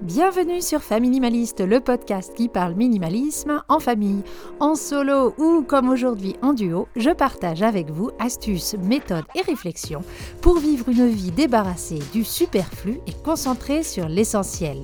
Bienvenue sur Familimaliste, le podcast qui parle minimalisme en famille, en solo ou comme aujourd'hui en duo. Je partage avec vous astuces, méthodes et réflexions pour vivre une vie débarrassée du superflu et concentrée sur l'essentiel.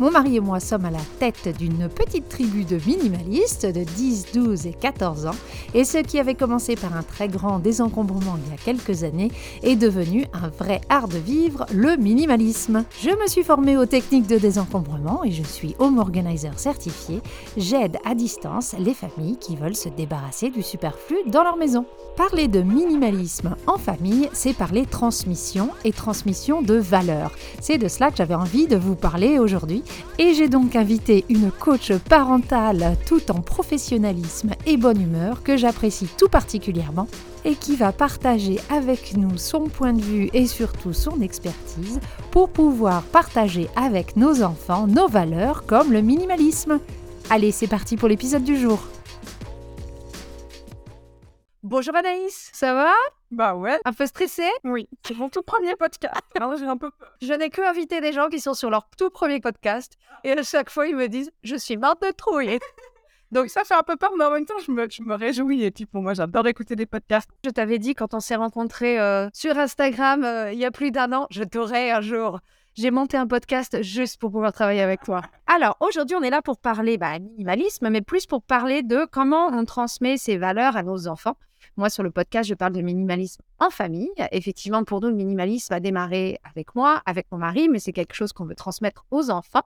Mon mari et moi sommes à la tête d'une petite tribu de minimalistes de 10, 12 et 14 ans, et ce qui avait commencé par un très grand désencombrement il y a quelques années est devenu un vrai art de vivre, le minimalisme. Je me suis formée aux techniques de désencombrement et je suis home organizer certifié. J'aide à distance les familles qui veulent se débarrasser du superflu dans leur maison. Parler de minimalisme en famille, c'est parler transmission et transmission de valeurs. C'est de cela que j'avais envie de vous parler aujourd'hui et j'ai donc invité une coach parentale tout en professionnalisme et bonne humeur que j'apprécie tout particulièrement et qui va partager avec nous son point de vue et surtout son expertise pour pouvoir partager avec nos enfants nos valeurs comme le minimalisme. Allez, c'est parti pour l'épisode du jour. Bonjour Anaïs, ça va? Bah ouais. Un peu stressée? Oui, c'est mon tout premier podcast. Alors j'ai un peu peur. Je n'ai que invité des gens qui sont sur leur tout premier podcast et à chaque fois ils me disent je suis morte de trouille. Donc ça fait un peu peur, mais en même temps je me, je me réjouis. Et puis pour moi j'adore écouter des podcasts. Je t'avais dit quand on s'est rencontrés euh, sur Instagram euh, il y a plus d'un an, je t'aurais un jour. J'ai monté un podcast juste pour pouvoir travailler avec toi. Alors aujourd'hui on est là pour parler bah, minimalisme, mais plus pour parler de comment on transmet ces valeurs à nos enfants. Moi, sur le podcast, je parle de minimalisme en famille. Effectivement, pour nous, le minimalisme a démarré avec moi, avec mon mari, mais c'est quelque chose qu'on veut transmettre aux enfants.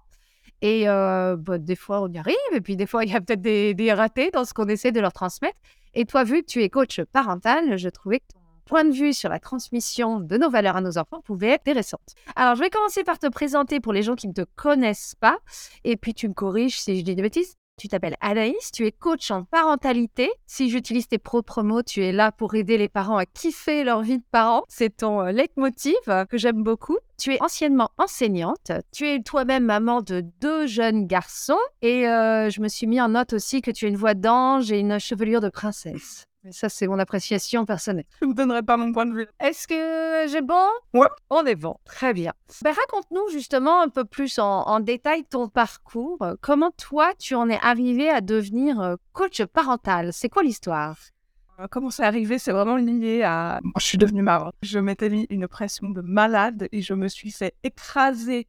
Et euh, bah, des fois, on y arrive, et puis des fois, il y a peut-être des, des, ratés dans ce qu'on essaie de leur transmettre. Et toi, vu que tu es coach parental, je trouvais que ton point de vue sur la transmission de nos valeurs à nos enfants pouvait être intéressant. Alors, je vais commencer par te présenter pour les gens qui ne te connaissent pas, et puis tu me corriges si je dis des bêtises. Tu t'appelles Anaïs, tu es coach en parentalité. Si j'utilise tes propres mots, tu es là pour aider les parents à kiffer leur vie de parents. C'est ton leitmotiv que j'aime beaucoup. Tu es anciennement enseignante. Tu es toi-même maman de deux jeunes garçons. Et euh, je me suis mis en note aussi que tu as une voix d'ange et une chevelure de princesse. Mais ça, c'est mon appréciation personnelle. Je ne donnerai pas mon point de vue. Est-ce que j'ai bon? Ouais. On est bon. Très bien. Ben, Raconte-nous justement un peu plus en, en, détail ton parcours. Comment toi, tu en es arrivé à devenir coach parental? C'est quoi l'histoire? Comment c'est arrivé? C'est vraiment lié à. Je suis devenue maman. Je m'étais mis une pression de malade et je me suis fait écraser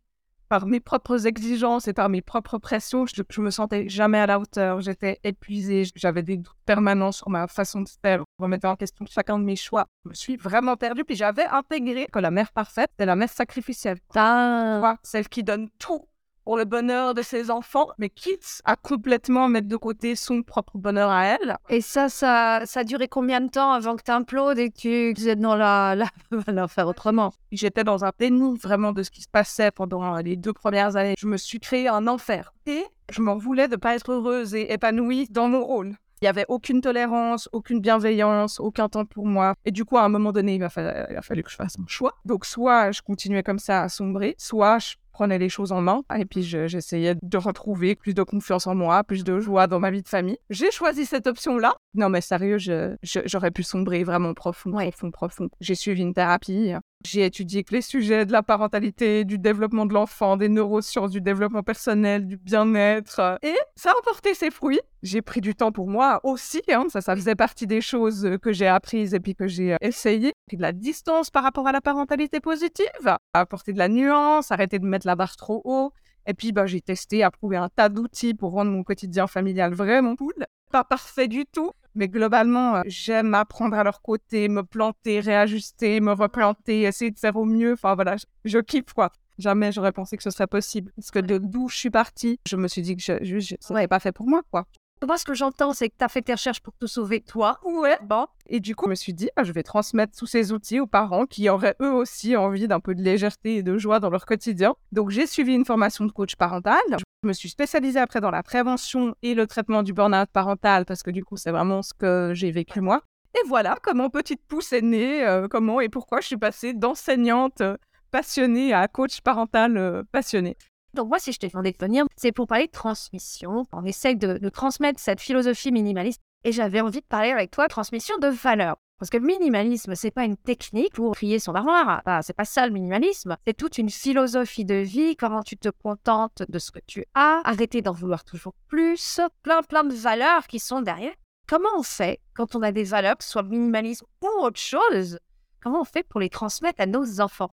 par mes propres exigences et par mes propres pressions, je, je me sentais jamais à la hauteur. J'étais épuisée, j'avais des doutes permanents sur ma façon de faire, je remettais en question chacun de mes choix. Je me suis vraiment perdue, puis j'avais intégré que la mère parfaite, c'est la mère sacrificielle. Ah. Celle qui donne tout pour le bonheur de ses enfants, mais quitte à complètement mettre de côté son propre bonheur à elle. Et ça, ça, ça a duré combien de temps avant que tu implodes et que tu es dans la, la, la faire autrement? J'étais dans un déni vraiment de ce qui se passait pendant les deux premières années. Je me suis créé un enfer et je m'en voulais de pas être heureuse et épanouie dans mon rôle. Il n'y avait aucune tolérance, aucune bienveillance, aucun temps pour moi. Et du coup, à un moment donné, il a, fallu, il a fallu que je fasse un choix. Donc, soit je continuais comme ça à sombrer, soit je prenais les choses en main et puis j'essayais de retrouver plus de confiance en moi, plus de joie dans ma vie de famille. J'ai choisi cette option-là. Non mais sérieux, j'aurais je, pu sombrer vraiment profond, ouais. profond, profond. J'ai suivi une thérapie. J'ai étudié les sujets de la parentalité, du développement de l'enfant, des neurosciences, du développement personnel, du bien-être. Et ça a porté ses fruits. J'ai pris du temps pour moi aussi. Hein. Ça, ça faisait partie des choses que j'ai apprises et puis que j'ai essayé. Pris de la distance par rapport à la parentalité positive, apporter de la nuance, arrêter de mettre la barre trop haut. Et puis, bah, j'ai testé, approuvé un tas d'outils pour rendre mon quotidien familial vraiment cool. Pas parfait du tout, mais globalement, euh, j'aime apprendre à leur côté, me planter, réajuster, me replanter, essayer de faire au mieux. Enfin voilà, je, je kiffe quoi. Jamais j'aurais pensé que ce serait possible. Parce que de d'où je suis partie, je me suis dit que je, je, je, ce n'était pas fait pour moi quoi. Moi, ce que j'entends, c'est que tu as fait tes recherches pour te sauver toi. Ouais. Bon. Et du coup, je me suis dit, bah, je vais transmettre tous ces outils aux parents qui auraient eux aussi envie d'un peu de légèreté et de joie dans leur quotidien. Donc, j'ai suivi une formation de coach parental. Je me suis spécialisée après dans la prévention et le traitement du burn-out parental parce que du coup, c'est vraiment ce que j'ai vécu moi. Et voilà comment Petite Pouce est née, euh, comment et pourquoi je suis passée d'enseignante euh, passionnée à coach parental euh, passionné. Donc moi, si je t'ai demandé de venir, c'est pour parler de transmission. On essaie de, de transmettre cette philosophie minimaliste. Et j'avais envie de parler avec toi de transmission de valeurs. Parce que le minimalisme, c'est pas une technique pour trier son armoire. Enfin, c'est pas ça le minimalisme. C'est toute une philosophie de vie, comment tu te contentes de ce que tu as, arrêter d'en vouloir toujours plus, plein plein de valeurs qui sont derrière. Comment on fait quand on a des valeurs, que ce soit minimalisme ou autre chose Comment on fait pour les transmettre à nos enfants?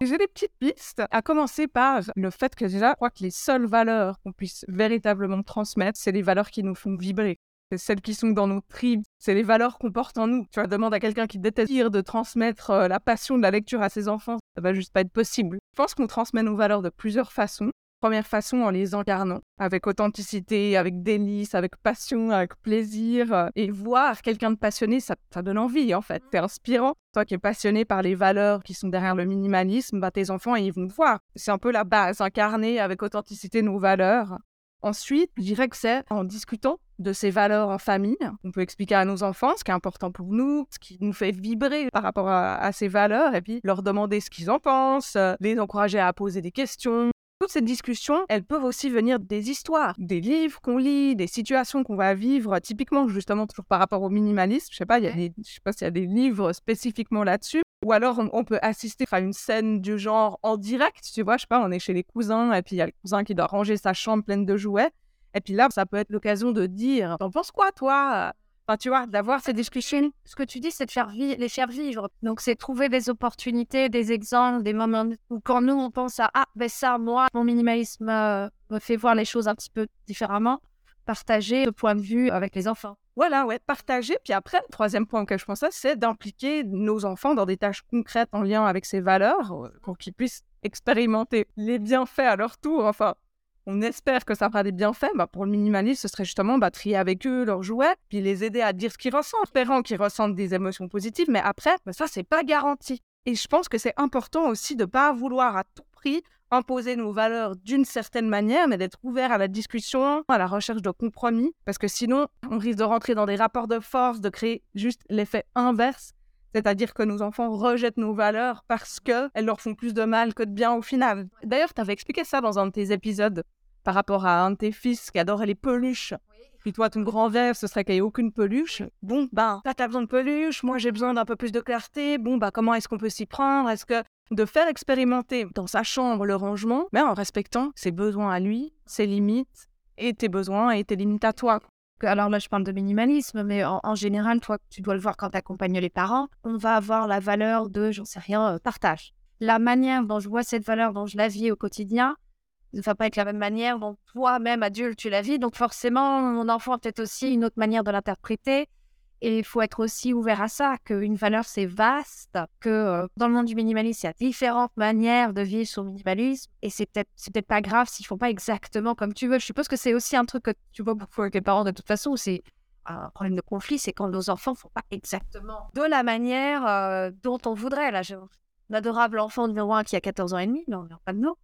J'ai des petites pistes, à commencer par le fait que déjà, je crois que les seules valeurs qu'on puisse véritablement transmettre, c'est les valeurs qui nous font vibrer. C'est celles qui sont dans nos tripes, c'est les valeurs qu'on porte en nous. Tu vois, demande à quelqu'un qui déteste dire de transmettre euh, la passion de la lecture à ses enfants, ça va juste pas être possible. Je pense qu'on transmet nos valeurs de plusieurs façons. Première façon en les incarnant, avec authenticité, avec délice, avec passion, avec plaisir. Euh, et voir quelqu'un de passionné, ça, ça, donne envie en fait. C'est inspirant. Toi qui es passionné par les valeurs qui sont derrière le minimalisme, bah, tes enfants, ils vont voir. C'est un peu la base, incarner avec authenticité nos valeurs. Ensuite, je dirais que c'est en discutant de ces valeurs en famille. On peut expliquer à nos enfants ce qui est important pour nous, ce qui nous fait vibrer par rapport à, ces valeurs, et puis leur demander ce qu'ils en pensent, euh, les encourager à poser des questions. Toutes ces discussions, elles peuvent aussi venir des histoires, des livres qu'on lit, des situations qu'on va vivre, typiquement justement toujours par rapport au minimalisme. Je sais pas, il y a je sais pas s'il y a des livres spécifiquement là-dessus. Ou alors on, peut assister à une scène du genre en direct, tu vois, je sais pas, on est chez les cousins et puis il y a le cousin qui doit ranger sa chambre pleine de jouets. Et puis là, ça peut être l'occasion de dire, t'en penses quoi toi? Enfin, tu vois, d'avoir ces discussions. Ce que tu dis, c'est de faire les faire vivre. Donc, c'est trouver des opportunités, des exemples, des moments où quand nous, on pense à Ah, ben ça, moi, mon minimalisme euh, me fait voir les choses un petit peu différemment. Partager ce point de vue avec les enfants. Voilà, ouais, partager. Puis après, le troisième point auquel je pensais, c'est d'impliquer nos enfants dans des tâches concrètes en lien avec ces valeurs euh, pour qu'ils puissent expérimenter les bienfaits à leur tour. Enfin, on espère que ça fera des bienfaits. Bah, pour le minimaliste, ce serait justement bah, trier avec eux leurs jouets, puis les aider à dire ce qu'ils ressentent, espérant qu'ils ressentent des émotions positives. Mais après, bah, ça, c'est pas garanti. Et je pense que c'est important aussi de ne pas vouloir à tout prix imposer nos valeurs d'une certaine manière, mais d'être ouvert à la discussion, à la recherche de compromis, parce que sinon, on risque de rentrer dans des rapports de force, de créer juste l'effet inverse c'est-à-dire que nos enfants rejettent nos valeurs parce qu'elles leur font plus de mal que de bien au final. D'ailleurs, tu avais expliqué ça dans un de tes épisodes par rapport à un de tes fils qui adorait les peluches. Puis toi, ton grand rêve, ce serait qu'il n'y ait aucune peluche. Bon, ben, toi, t'as besoin de peluche, moi, j'ai besoin d'un peu plus de clarté. Bon, bah, comment est-ce qu'on peut s'y prendre? Est-ce que de faire expérimenter dans sa chambre le rangement, mais en respectant ses besoins à lui, ses limites, et tes besoins et tes limites à toi. Alors là, je parle de minimalisme, mais en, général, toi, tu dois le voir quand tu accompagnes les parents, on va avoir la valeur de, j'en sais rien, euh, partage. La manière dont je vois cette valeur, dont je la vis au quotidien, ne va pas être la même manière dont toi-même, adulte, tu la vis. Donc forcément, mon enfant a peut-être aussi une autre manière de l'interpréter. Et il faut être aussi ouvert à ça, qu'une valeur, c'est vaste, que euh, dans le monde du minimalisme, il y a différentes manières de vivre son minimalisme. Et c'est peut-être peut pas grave s'ils font pas exactement comme tu veux. Je suppose que c'est aussi un truc que tu vois beaucoup avec les parents de toute façon, c'est un problème de conflit, c'est quand nos enfants font pas exactement de la manière euh, dont on voudrait. Là, j'ai un adorable enfant numéro un qui a 14 ans et demi, non, pas de nom.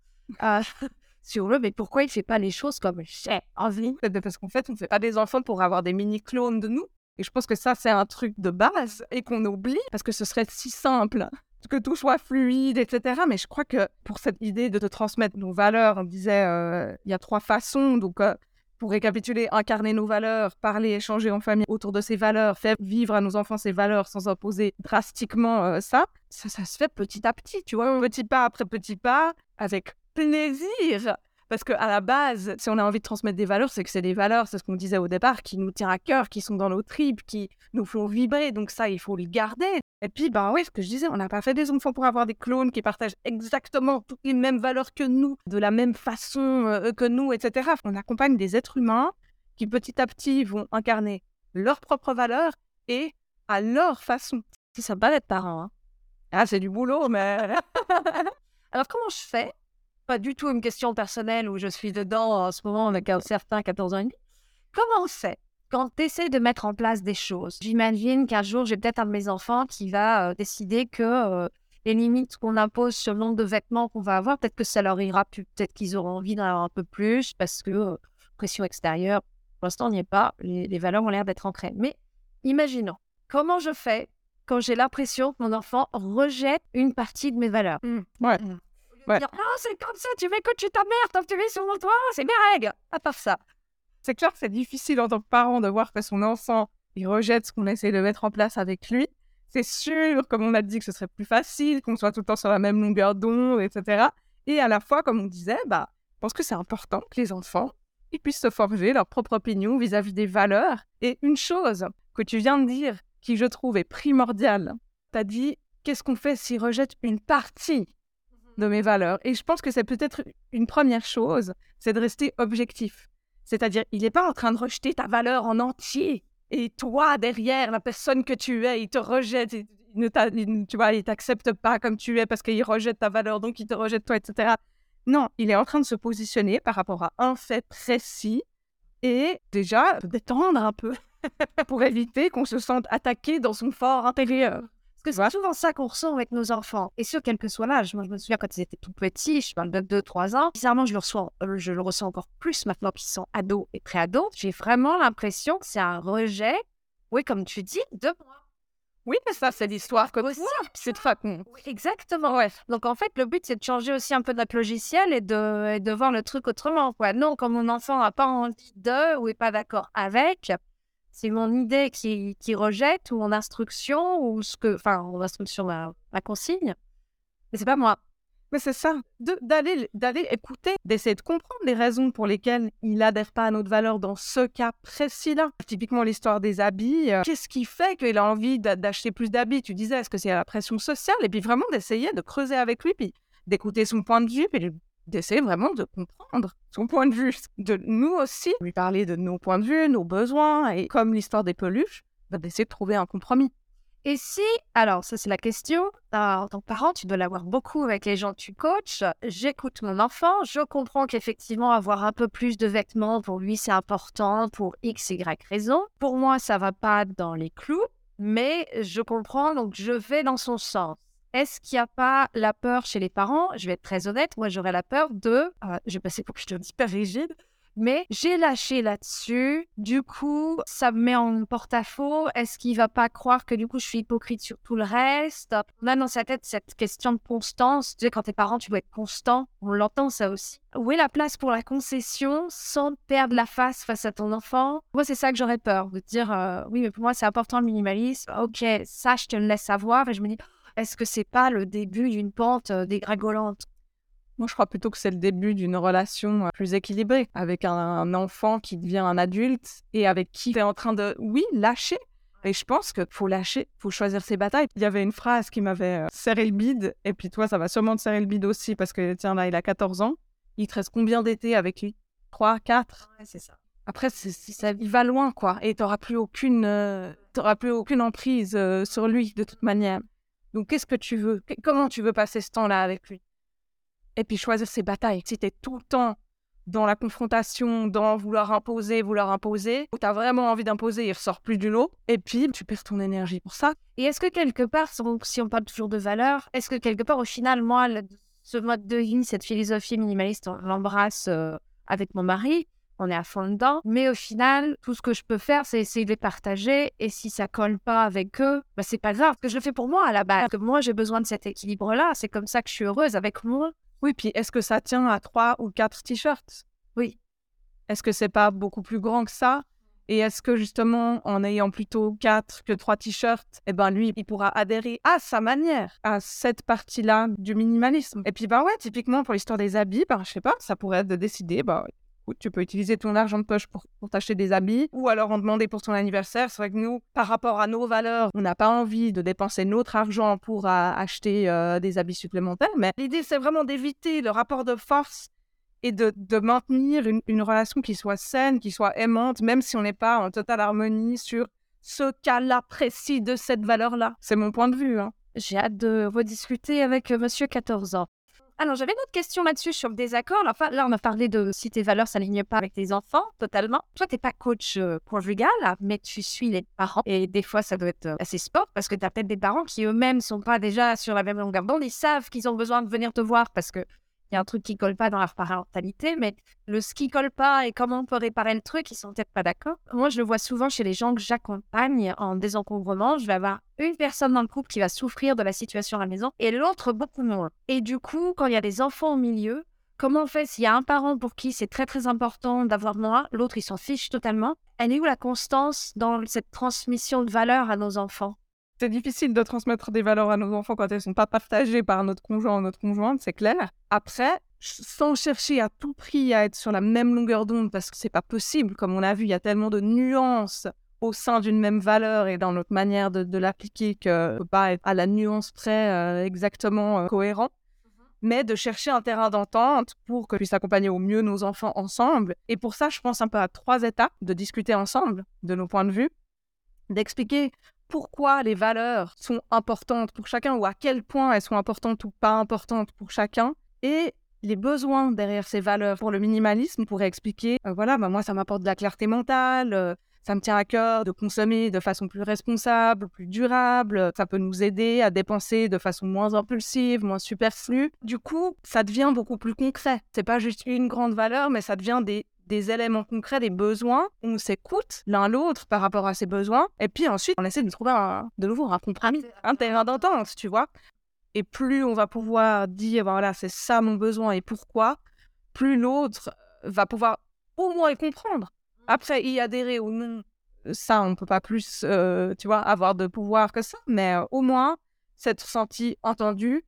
Euh, sur le, mais pourquoi il fait pas les choses comme j'ai envie? Parce qu'en fait, on ne fait pas des enfants pour avoir des mini-clones de nous. Et je pense que ça, c'est un truc de base et qu'on oublie parce que ce serait si simple que tout soit fluide, etc. Mais je crois que pour cette idée de te transmettre nos valeurs, on disait, euh, il y a trois façons. Donc, euh, pour récapituler, incarner nos valeurs, parler, échanger en famille autour de ces valeurs, faire vivre à nos enfants ces valeurs sans imposer drastiquement euh, ça, ça, ça se fait petit à petit, tu vois, petit pas après petit pas, avec plaisir. Parce qu'à la base, si on a envie de transmettre des valeurs, c'est que c'est des valeurs, c'est ce qu'on disait au départ, qui nous tient à cœur, qui sont dans nos tripes, qui nous font vibrer. Donc ça, il faut le garder. Et puis, ben oui, ce que je disais, on n'a pas fait des enfants pour avoir des clones qui partagent exactement toutes les mêmes valeurs que nous, de la même façon euh, que nous, etc. On accompagne des êtres humains qui petit à petit vont incarner leurs propres valeurs et à leur façon. C'est sympa d'être parent. Hein. Ah, c'est du boulot, mais... Alors comment je fais pas du tout une question personnelle où je suis dedans en ce moment avec un certain 14 ans et demi. Comment on fait quand tu essaies de mettre en place des choses? J'imagine qu'un jour, j'ai peut-être un de mes enfants qui va euh, décider que euh, les limites qu'on impose sur le nombre de vêtements qu'on va avoir, peut-être que ça leur ira plus, peut-être qu'ils auront envie d'en avoir un peu plus parce que euh, pression extérieure, pour l'instant, on n'y est pas. Les, valeurs ont l'air d'être ancrées. Mais imaginons, comment je fais quand j'ai l'impression que mon enfant rejette une partie de mes valeurs? Mmh, Ouais. Mmh. Ouais. non, c'est comme ça, tu veux que tu t'emmerdes, tu mets sur mon toit, c'est mes règles. À part ça. C'est clair que c'est difficile en tant que parent de voir que son enfant, il rejette ce qu'on essaie de mettre en place avec lui. c'est sûr, comme on a dit, que ce serait plus facile, qu'on soit tout le temps sur la même longueur d'onde, etc. Et à la fois, comme on disait, bah, je pense que c'est important que les enfants ils puissent se forger leur propre opinion vis-à-vis des valeurs. Et une chose que tu viens de dire, qui je trouve est primordiale, tu as dit qu'est-ce qu'on fait s'ils rejettent une partie de mes valeurs Et je pense que c'est peut-être une première chose, c'est de rester objectif. C'est-à-dire, il n'est pas en train de rejeter ta valeur en entier. Et toi, derrière, la personne que tu es, il te rejette, il ne t'accepte pas comme tu es parce qu'il rejette ta valeur, donc il te rejette toi, etc. Non, il est en train de se positionner par rapport à un fait précis et déjà détendre un peu pour éviter qu'on se sente attaqué dans son fort intérieur. Parce que c'est souvent ça qu'on ressent avec nos enfants. Et ce, quel que soit l'âge. Moi, je me souviens quand ils étaient tout petits, je parle de 2-3 ans. Bizarrement, je le, ressens, euh, je le ressens encore plus maintenant qu'ils sont ados et pré-ados. J'ai vraiment l'impression que c'est un rejet, oui, comme tu dis, de moi. Oui, mais ça, c'est l'histoire comme ça. C'est de façon. exactement. Ouais. Donc, en fait, le but, c'est de changer aussi un peu notre logiciel et de, et de voir le truc autrement. Quoi. Non, comme mon enfant n'a pas envie de ou n'est pas d'accord avec, c'est mon idée qui, qui rejette ou mon instruction ou ce que. Enfin, mon instruction, ma, ma consigne. Mais c'est pas moi. Mais c'est ça, d'aller d'aller écouter, d'essayer de comprendre les raisons pour lesquelles il n'adhère pas à notre valeur dans ce cas précis-là. Typiquement l'histoire des habits. Euh, qu'est-ce qui fait qu'il a envie d'acheter plus d'habits? Tu disais, est-ce que c'est la pression sociale? Et puis vraiment d'essayer de creuser avec lui, puis d'écouter son point de vue, puis d'essayer vraiment de comprendre son point de vue. De nous aussi, lui parler de nos points de vue, nos besoins, et comme l'histoire des peluches, bah, d'essayer de trouver un compromis. Et si, alors ça c'est la question, en tant que parent, tu dois l'avoir beaucoup avec les gens que tu coaches. J'écoute mon enfant, je comprends qu'effectivement avoir un peu plus de vêtements pour lui c'est important pour x, y raison. Pour moi ça va pas dans les clous, mais je comprends donc je vais dans son sens. Est-ce qu'il n'y a pas la peur chez les parents? Je vais être très honnête, moi j'aurais la peur de, euh, je vais passer pour que je te dise pas rigide, mais j'ai lâché là-dessus. Du coup, ça me met en porte-à-faux. Est-ce qu'il va pas croire que du coup, je suis hypocrite sur tout le reste? On a dans sa tête cette question de constance. Tu sais, quand t'es parent, tu dois être constant. On l'entend ça aussi. Où est la place pour la concession sans perdre la face face à ton enfant? Moi, c'est ça que j'aurais peur. De dire, euh, oui, mais pour moi, c'est important le minimalisme. Ok, ça, je te le laisse savoir. Et je me dis, est-ce que c'est pas le début d'une pente dégringolante? Moi, je crois plutôt que c'est le début d'une relation plus équilibrée avec un, enfant qui devient un adulte et avec qui tu es en train de, oui, lâcher. Et je pense qu'il faut lâcher, il faut choisir ses batailles. Il y avait une phrase qui m'avait serré le bide, et puis toi, ça va sûrement te serrer le bide aussi, parce que tiens, là, il a 14 ans. Il te reste combien d'été avec lui? 3, 4 Ouais, c'est ça. Après, ça, il va loin, quoi. Et tu n'auras plus, aucune, euh, plus aucune emprise sur lui, de toute manière. Donc, qu'est-ce que tu veux? Comment tu veux passer ce temps-là avec lui? Et puis choisir ses batailles. Si tu es tout le temps dans la confrontation, dans vouloir imposer, vouloir imposer, où tu as vraiment envie d'imposer, il ressort plus du lot, et puis tu perds ton énergie pour ça. Et est-ce que quelque part, si on parle toujours de valeur, est-ce que quelque part, au final, moi, ce mode de vie, cette philosophie minimaliste, on l'embrasse euh, avec mon mari, on est à fond dedans, mais au final, tout ce que je peux faire, c'est essayer de les partager, et si ça colle pas avec eux, bah, c'est pas grave, parce que je le fais pour moi à la base, que moi, j'ai besoin de cet équilibre-là, c'est comme ça que je suis heureuse avec moi. Oui, puis est-ce que ça tient à trois ou quatre t-shirts? Oui. Est-ce que c'est pas beaucoup plus grand que ça? Et est-ce que justement, en ayant plutôt quatre que trois t-shirts, eh ben lui, il pourra adhérer à sa manière à cette partie-là du minimalisme? Et puis bah ouais, typiquement pour l'histoire des habits, ben je sais pas, ça pourrait être de décider, bah tu peux utiliser ton argent de poche pour, t'acheter des habits ou alors en demander pour ton anniversaire. C'est vrai que nous, par rapport à nos valeurs, on n'a pas envie de dépenser notre argent pour euh, acheter euh, des habits supplémentaires. Mais l'idée, c'est vraiment d'éviter le rapport de force et de, maintenir une, relation qui soit saine, qui soit aimante, même si on n'est pas en totale harmonie sur ce cas-là précis de cette valeur-là. C'est mon point de vue. Hein. J'ai hâte de rediscuter avec euh, monsieur 14 ans. Alors, j'avais une autre question là-dessus sur le désaccord. Enfin, là, on a parlé de si tes valeurs s'alignent pas avec tes enfants, totalement. Toi, tu n'es pas coach euh, conjugal, mais tu suis les parents. Et des fois, ça doit être euh, assez sport parce que tu as peut-être des parents qui eux-mêmes sont pas déjà sur la même longueur d'onde. Ils savent qu'ils ont besoin de venir te voir parce que y a un truc qui colle pas dans leur parentalité, mais le ce qui colle pas et comment on peut réparer le truc, ils sont peut-être pas d'accord. Moi, je le vois souvent chez les gens que j'accompagne en désencombrement. Je vais avoir une personne dans le couple qui va souffrir de la situation à la maison et l'autre beaucoup moins. Et du coup, quand il y a des enfants au milieu, comment on fait? S'il y a un parent pour qui c'est très très important d'avoir moi, l'autre il s'en fiche totalement Elle est où la constance dans cette transmission de valeurs à nos enfants? C'est difficile de transmettre des valeurs à nos enfants quand elles ne sont pas partagées par notre conjoint ou notre conjointe, c'est clair. Après, sans chercher à tout prix à être sur la même longueur d'onde, parce que c'est pas possible, comme on a vu, il y a tellement de nuances au sein d'une même valeur et dans notre manière de, l'appliquer que ne peut pas être à la nuance près euh, exactement euh, cohérent mais de chercher un terrain d'entente pour que puisse accompagner au mieux nos enfants ensemble. Et pour ça, je pense un peu à trois étapes, de discuter ensemble de nos points de vue, d'expliquer pourquoi les valeurs sont importantes pour chacun ou à quel point elles sont importantes ou pas importantes pour chacun, et les besoins derrière ces valeurs. Pour le minimalisme, pourrait expliquer, euh, voilà, bah, moi ça m'apporte de la clarté mentale, euh, ça me tient à cœur de consommer de façon plus responsable, plus durable. Ça peut nous aider à dépenser de façon moins impulsive, moins superflue. Du coup, ça devient beaucoup plus concret. C'est pas juste une grande valeur, mais ça devient des, des éléments concrets, des besoins. On s'écoute l'un l'autre par rapport à ces besoins. Et puis ensuite, on essaie de trouver de nouveau un compromis, un terrain d'entente, tu vois. Et plus on va pouvoir dire, voilà, c'est ça mon besoin et pourquoi, plus l'autre va pouvoir au moins y comprendre. Après, y adhérer ou non, ça, on ne peut pas plus, euh, tu vois, avoir de pouvoir que ça, mais euh, au moins s'être senti entendu.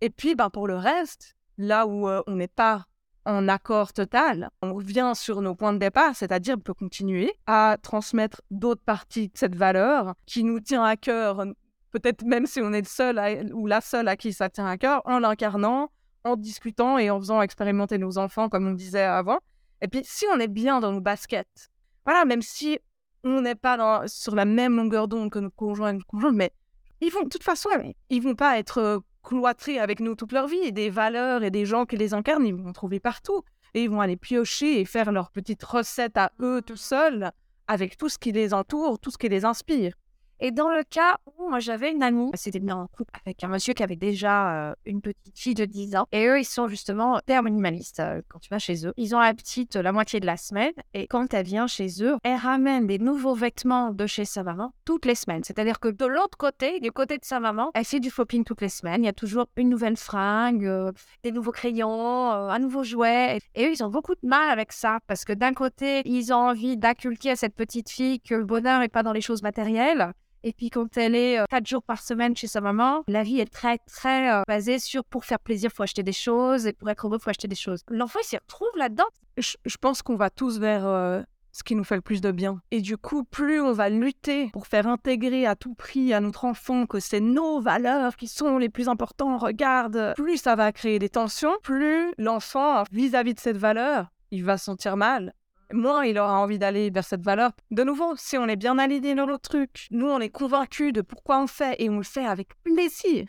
Et puis, ben, pour le reste, là où euh, on n'est pas en accord total, on revient sur nos points de départ, c'est-à-dire on peut continuer à transmettre d'autres parties de cette valeur qui nous tient à cœur, peut-être même si on est le seul ou la seule à qui ça tient à cœur, en l'incarnant, en discutant et en faisant expérimenter nos enfants, comme on disait avant. Et puis, si on est bien dans nos baskets, voilà, même si on n'est pas sur la même longueur d'onde que nos conjoints et nos conjointes, mais ils vont, de toute façon, ils vont pas être euh, cloîtrés avec nous toute leur vie. Des valeurs et des gens qui les incarnent, ils vont trouver partout. Et ils vont aller piocher et faire leur petite recette à eux tout seuls, avec tout ce qui les entoure, tout ce qui les inspire. Et dans le cas où moi j'avais une amie, c'était bien en couple avec un monsieur qui avait déjà euh, une petite fille de 10 ans. Et eux, ils sont justement terre minimalistes euh, quand tu vas chez eux. Ils ont la petite la moitié de la semaine. Et quand elle vient chez eux, elle ramène des nouveaux vêtements de chez sa maman toutes les semaines. C'est-à-dire que de l'autre côté, du côté de sa maman, elle fait du shopping toutes les semaines. Il y a toujours une nouvelle fringue, euh, des nouveaux crayons, un nouveau jouet. Et eux, ils ont beaucoup de mal avec ça parce que d'un côté, ils ont envie d'inculquer à cette petite fille que le bonheur n'est pas dans les choses matérielles. Et puis quand elle est euh, quatre jours par semaine chez sa maman, la vie est très très euh, basée sur pour faire plaisir, faut acheter des choses et pour être heureux, faut acheter des choses. L'enfant il s'y retrouve là-dedans. Je, pense qu'on va tous vers euh, ce qui nous fait le plus de bien. Et du coup, plus on va lutter pour faire intégrer à tout prix à notre enfant que c'est nos valeurs qui sont les plus importantes, regarde, plus ça va créer des tensions, plus l'enfant vis-à-vis de cette valeur, il va se sentir mal moins il aura envie d'aller vers cette valeur. De nouveau, si on est bien aligné dans notre truc, nous on est convaincus de pourquoi on fait et on le fait avec plaisir.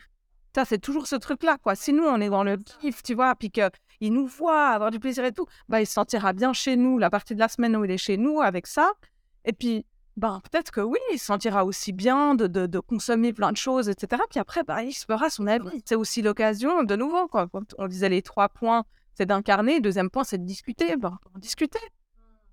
Ça, c'est toujours ce truc-là, quoi. Si nous on est dans le kiff, tu vois, puis qu'il nous voit avoir du plaisir et tout, bah il se sentira bien chez nous la partie de la semaine où il est chez nous avec ça. Et puis, bah, peut-être que oui, il se sentira aussi bien de, consommer plein de choses, etc. Puis après, bah, il se fera son avis. C'est aussi l'occasion, de nouveau, quoi. on disait les trois points, c'est d'incarner. Deuxième point, c'est de discuter. Bah, discuter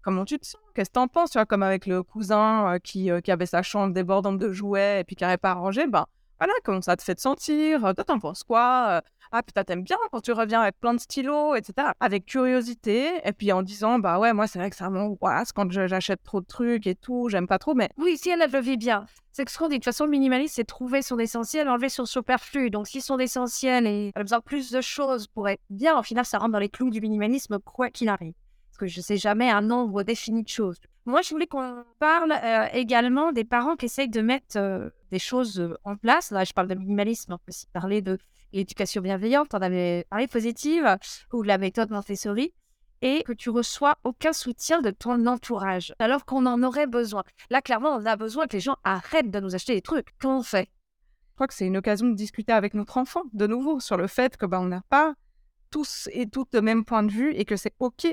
comment tu te sens? Qu'est-ce que t'en penses Tu vois, comme avec le cousin euh, qui, euh, qui, avait sa chambre débordante de jouets et puis qui n'arrivait pas à ranger, ben voilà, comment ça te fait te sentir? Toi, t'en penses quoi? Ah, putain, t'aimes bien quand tu reviens avec plein de stylos, etc. Avec curiosité, et puis en disant, bah ouais, moi, c'est vrai que ça m'angoisse quand j'achète trop de trucs et tout, j'aime pas trop, mais... Oui, si elle, le vit bien. C'est ce qu'on dit. De toute façon, minimaliste, c'est trouver son essentiel, enlever son superflu. Donc, si son essentiel et elle a besoin de plus de choses pour être bien, au final, ça rentre dans les clous du minimalisme, quoi qu'il arrive parce que je ne sais jamais un nombre défini de choses. Moi, je voulais qu'on parle euh, également des parents qui essayent de mettre euh, des choses euh, en place. Là, je parle de minimalisme, on peut aussi parler de l'éducation bienveillante, on avait parlé positive, ou de la méthode Montessori, et que tu reçois aucun soutien de ton entourage, alors qu'on en aurait besoin. Là, clairement, on a besoin que les gens arrêtent de nous acheter des trucs. Comment on fait? Je crois que c'est une occasion de discuter avec notre enfant, de nouveau, sur le fait que ben, on n'a pas tous et toutes le même point de vue et que c'est OK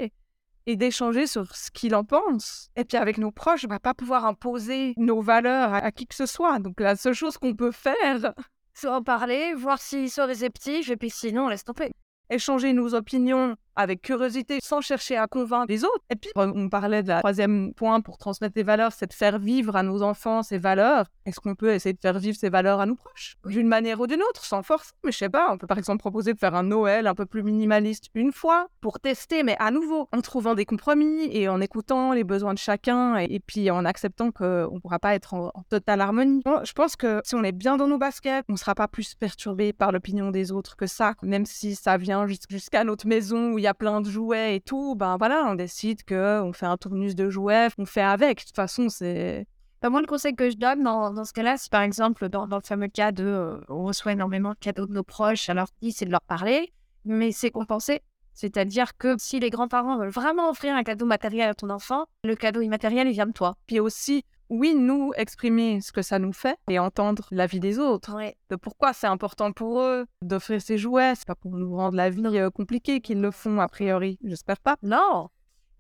et d'échanger sur ce qu'il en pense. Et puis avec nos proches, on va pas pouvoir imposer nos valeurs à, qui que ce soit. Donc la seule chose qu'on peut faire, c'est en parler, voir s'ils sont réceptifs, et puis sinon, on laisse tomber. Échanger nos opinions avec curiosité, sans chercher à convaincre les autres. Et puis, on parlait de la troisième point pour transmettre des valeurs, c'est de faire vivre à nos enfants ces valeurs. Est-ce qu'on peut essayer de faire vivre ces valeurs à nos proches? D'une manière ou d'une autre, sans force. Mais je sais pas, on peut par exemple proposer de faire un Noël un peu plus minimaliste une fois pour tester, mais à nouveau, en trouvant des compromis et en écoutant les besoins de chacun et, puis en acceptant qu'on ne pourra pas être en, totale harmonie. je pense que si on est bien dans nos baskets, on ne sera pas plus perturbé par l'opinion des autres que ça, même si ça vient jusqu'à notre maison où il y a plein de jouets et tout, ben voilà, on décide que on fait un tournus de jouets, on fait avec. De toute façon, c'est ben, moi, le conseil que je donne dans, dans ce cas-là, c'est par exemple dans, dans, le fameux cas de euh, on reçoit énormément de cadeaux de nos proches, alors dit c'est de leur parler, mais c'est compensé. C'est-à-dire que si les grands-parents veulent vraiment offrir un cadeau matériel à ton enfant, le cadeau immatériel, il vient de toi. Puis aussi, oui, nous exprimer ce que ça nous fait et entendre l'avis des autres. De pourquoi c'est important pour eux d'offrir ces jouets. C'est pas pour nous rendre la vie euh, compliquée qu'ils le font, a priori. J'espère pas. Non.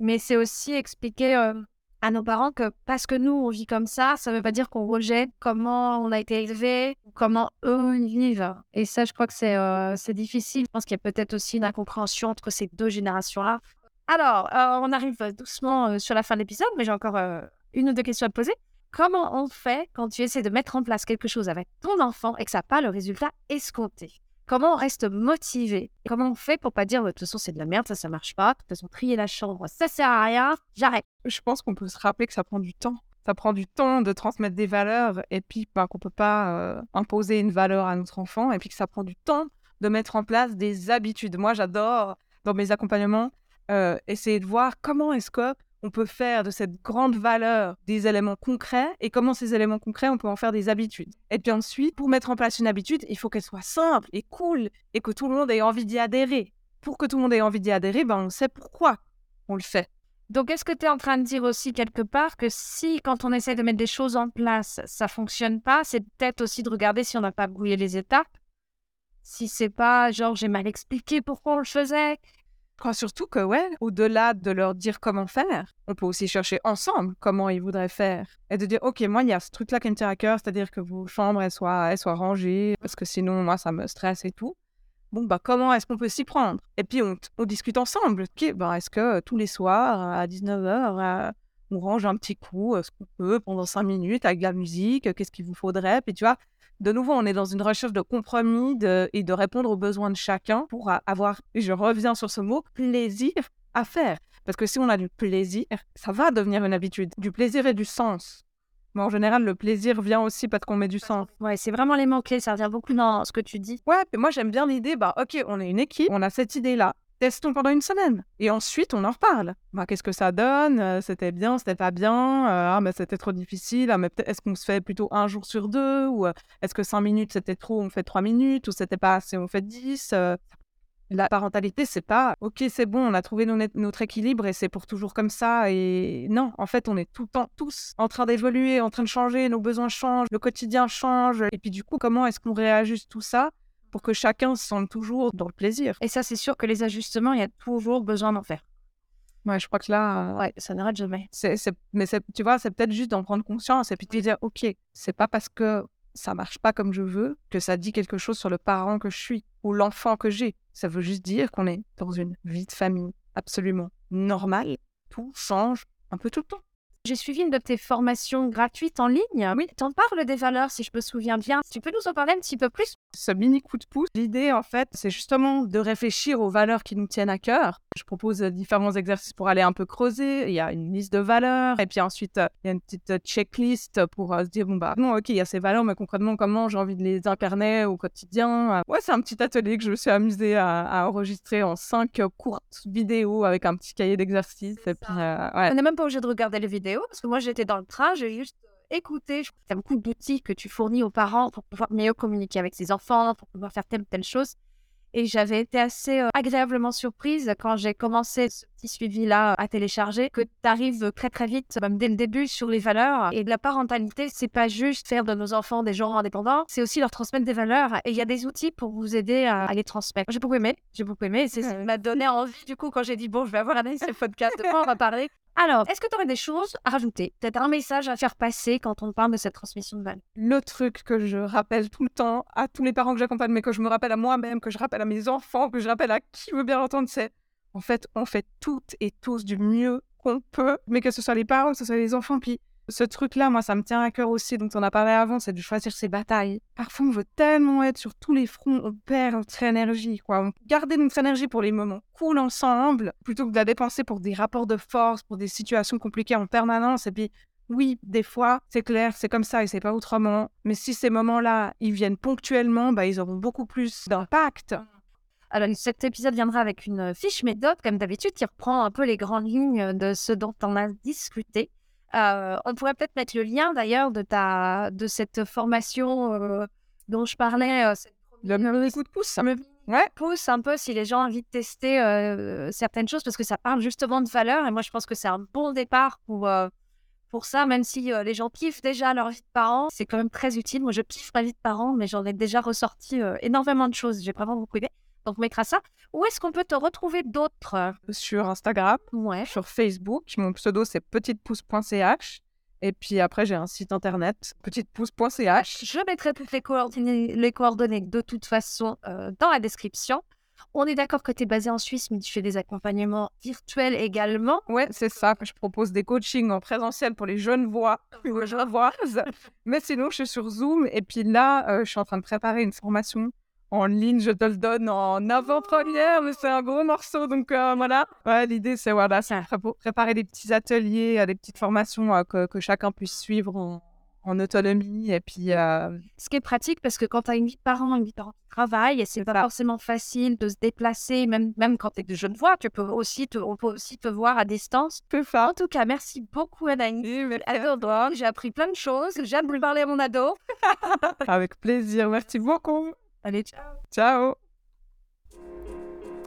Mais c'est aussi expliquer euh, à nos parents que parce que nous, on vit comme ça, ça ne veut pas dire qu'on rejette comment on a été élevé, comment eux vivent. Et ça, je crois que c'est euh, difficile. Je pense qu'il y a peut-être aussi une incompréhension entre ces deux générations-là. Alors, on arrive doucement sur la fin de l'épisode, mais j'ai encore une ou deux questions à te poser. Comment on fait quand tu essaies de mettre en place quelque chose avec ton enfant et que ça n'a pas le résultat escompté? Comment on reste motivé? Comment on fait pour pas dire de toute façon c'est de la merde, ça ça marche pas, de toute façon trier la chambre, ça sert à rien, j'arrête. Je pense qu'on peut se rappeler que ça prend du temps. Ça prend du temps de transmettre des valeurs et puis ben, qu'on peut pas euh, imposer une valeur à notre enfant et puis que ça prend du temps de mettre en place des habitudes. Moi j'adore dans mes accompagnements euh, essayer de voir comment est-ce que on peut faire de cette grande valeur des éléments concrets et comment ces éléments concrets, on peut en faire des habitudes. Et puis ensuite, pour mettre en place une habitude, il faut qu'elle soit simple et cool et que tout le monde ait envie d'y adhérer. Pour que tout le monde ait envie d'y adhérer, ben, on sait pourquoi on le fait. Donc, est-ce que tu es en train de dire aussi quelque part que si, quand on essaie de mettre des choses en place, ça fonctionne pas, c'est peut-être aussi de regarder si on n'a pas brouillé les étapes? Si c'est pas genre j'ai mal expliqué pourquoi on le faisait, crois surtout que, ouais, au-delà de leur dire comment faire, on peut aussi chercher ensemble comment ils voudraient faire. Et de dire, OK, moi, il y a ce truc-là qui me tient à cœur, c'est-à-dire que vos chambres, elles soient, elles soient rangées, parce que sinon, moi, ça me stresse et tout. Bon, bah, comment est-ce qu'on peut s'y prendre? Et puis, on, discute ensemble. OK, bah, est-ce que euh, tous les soirs, à 19h, euh, on range un petit coup, euh, ce qu'on peut, pendant 5 minutes, avec de la musique, qu'est-ce qu'il vous faudrait? Puis, tu vois, de nouveau, on est dans une recherche de compromis et de répondre aux besoins de chacun pour avoir, et je reviens sur ce mot, plaisir à faire. Parce que si on a du plaisir, ça va devenir une habitude. Du plaisir et du sens. Mais en général, le plaisir vient aussi parce qu'on met du sens. Ouais, c'est vraiment les mots clés. Ça revient beaucoup dans ce que tu dis. Ouais, moi j'aime bien l'idée, bah ok, on est une équipe, on a cette idée-là testons pendant une semaine. Et ensuite, on en reparle. Bah, Qu'est-ce que ça donne? Euh, C'était bien, c'était pas bien? Euh, Ah, mais c'était trop difficile. Ah, est-ce qu'on se fait plutôt un jour sur deux? Ou euh, est-ce que cinq minutes, c'était trop, on fait trois minutes? Ou c'était pas assez, on fait dix? La parentalité, c'est pas OK, c'est bon, on a trouvé notre équilibre et c'est pour toujours comme ça. Et non, en fait, on est tout le temps tous en train d'évoluer, en train de changer, nos besoins changent, le quotidien change. Et puis du coup, comment est-ce qu'on réajuste tout ça? Pour que chacun se sente toujours dans le plaisir. Et ça, c'est sûr que les ajustements, il y a toujours besoin d'en faire. Ouais, je crois que là, euh, ouais, ça n'arrête jamais. C'est, mais tu vois, c'est peut-être juste d'en prendre conscience et puis de dire, ok, c'est pas parce que ça marche pas comme je veux que ça dit quelque chose sur le parent que je suis ou l'enfant que j'ai. Ça veut juste dire qu'on est dans une vie de famille absolument normale. Tout change un peu tout le temps. J'ai suivi une de tes formations gratuites en ligne. Oui. Tu en parles des valeurs, si je me souviens bien. Tu peux nous en parler un petit peu plus? Ce mini coup de pouce, l'idée, en fait, c'est justement de réfléchir aux valeurs qui nous tiennent à cœur. Je propose différents exercices pour aller un peu creuser. Il y a une liste de valeurs. Et puis ensuite, il y a une petite checklist pour euh, se dire, bon, bah, non, ok, il y a ces valeurs, mais concrètement, comment j'ai envie de les incarner au quotidien? Ouais, c'est un petit atelier que je me suis amusée à, enregistrer en cinq courtes vidéos avec un petit cahier d'exercices. Et puis, euh, On n'est même pas obligé de regarder les vidéos parce que moi j'étais dans le train, j'ai juste euh, écouté. Je crois y a beaucoup d'outils que tu fournis aux parents pour pouvoir mieux communiquer avec ses enfants, pour pouvoir faire telle ou telle chose. Et j'avais été assez euh, agréablement surprise quand j'ai commencé ce petit suivi-là à télécharger, que tu arrives très très vite, même dès le début, sur les valeurs. Et de la parentalité, c'est pas juste faire de nos enfants des gens indépendants, c'est aussi leur transmettre des valeurs. Et il y a des outils pour vous aider à, les transmettre. J'ai beaucoup aimé, j'ai beaucoup aimé. C'est ce qui m'a donné envie, du coup, quand j'ai dit, bon, je vais avoir un ce podcast, de quoi on va parler alors, est-ce que tu aurais des choses à rajouter? Peut-être un message à faire passer quand on parle de cette transmission de valeurs Le truc que je rappelle tout le temps à tous les parents que j'accompagne, mais que je me rappelle à moi-même, que je rappelle à mes enfants, que je rappelle à qui veut bien l'entendre, c'est En fait, on fait toutes et tous du mieux qu'on peut, mais que ce soit les parents, que ce soit les enfants, puis ce truc-là, moi, ça me tient à cœur aussi, dont on a parlé avant, c'est de choisir ses batailles. Parfois, on veut tellement être sur tous les fronts, on perd notre énergie, quoi. Garder notre énergie pour les moments cool ensemble, plutôt que de la dépenser pour des rapports de force, pour des situations compliquées en permanence. Et puis, oui, des fois, c'est clair, c'est comme ça et c'est pas autrement. Mais si ces moments-là, ils viennent ponctuellement, bah, ils auront beaucoup plus d'impact. Alors, cet épisode viendra avec une fiche méthode, comme d'habitude, qui reprend un peu les grandes lignes de ce dont on a discuté. Euh, on pourrait peut-être mettre le lien d'ailleurs de, ta, de cette formation euh, dont je parlais. Euh, le coup de pouce. Le ouais. pouce un peu si les gens ont envie de tester certaines choses parce que ça parle justement de valeur et moi je pense que c'est un bon départ pour, pour ça, même si les gens kiffent déjà leur vie de parents, c'est quand même très utile. Moi je kiffe ma vie de parents, mais j'en ai déjà ressorti énormément de choses. J'ai vraiment beaucoup aimé. Donc, on mettra ça. Où est-ce qu'on peut te retrouver d'autres? Sur Instagram, ouais. sur Facebook. Mon pseudo, c'est petitepouce.ch. Et puis après, j'ai un site internet, petitepouce.ch. Je mettrai toutes les coordonnées, les coordonnées de toute façon euh, dans la description. On est d'accord que tu es basé en Suisse, mais tu fais des accompagnements virtuels également. Ouais, c'est ça. Je propose des coachings en présentiel pour les jeunes voix, les jeunes voix. mais sinon, je suis sur Zoom. Et puis là, euh, je suis en train de préparer une formation en ligne, je te le donne en avant-première, mais c'est un gros morceau, donc euh, voilà. L'idée, c'est voilà, préparer des petits ateliers, euh, des petites formations euh, que, chacun puisse suivre en, autonomie. Et puis, Ce qui est pratique, parce que quand tu as une vie de parent, une vie de parent qui travaille, c'est pas forcément facile de se déplacer, même, même quand tu es de jeune voix, tu peux aussi te, on peut aussi te voir à distance. ça. En tout cas, merci beaucoup, Anaïs. J'ai appris plein de choses. J'aime lui parler à mon ado. Avec plaisir. Merci beaucoup. Allez, ciao. Ciao.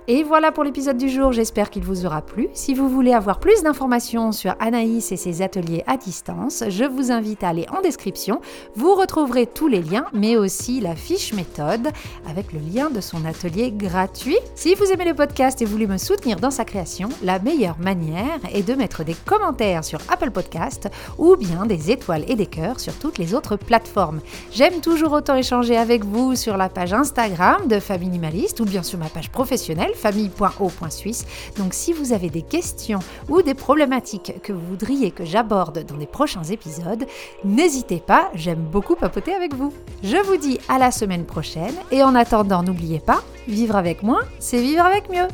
Et voilà pour l'épisode du jour, j'espère qu'il vous aura plu. Si vous voulez avoir plus d'informations sur Anaïs et ses ateliers à distance, je vous invite à aller en description. Vous retrouverez tous les liens, mais aussi la fiche méthode avec le lien de son atelier gratuit. Si vous aimez le podcast et voulez me soutenir dans sa création, la meilleure manière est de mettre des commentaires sur Apple Podcast ou bien des étoiles et des cœurs sur toutes les autres plateformes. J'aime toujours autant échanger avec vous sur la page Instagram de Famille Minimaliste ou bien sur ma page professionnelle famille.o.suisse. Donc si vous avez des questions ou des problématiques que vous voudriez que j'aborde dans les prochains épisodes, n'hésitez pas, j'aime beaucoup papoter avec vous. Je vous dis à la semaine prochaine et en attendant, n'oubliez pas, vivre avec moins, c'est vivre avec mieux.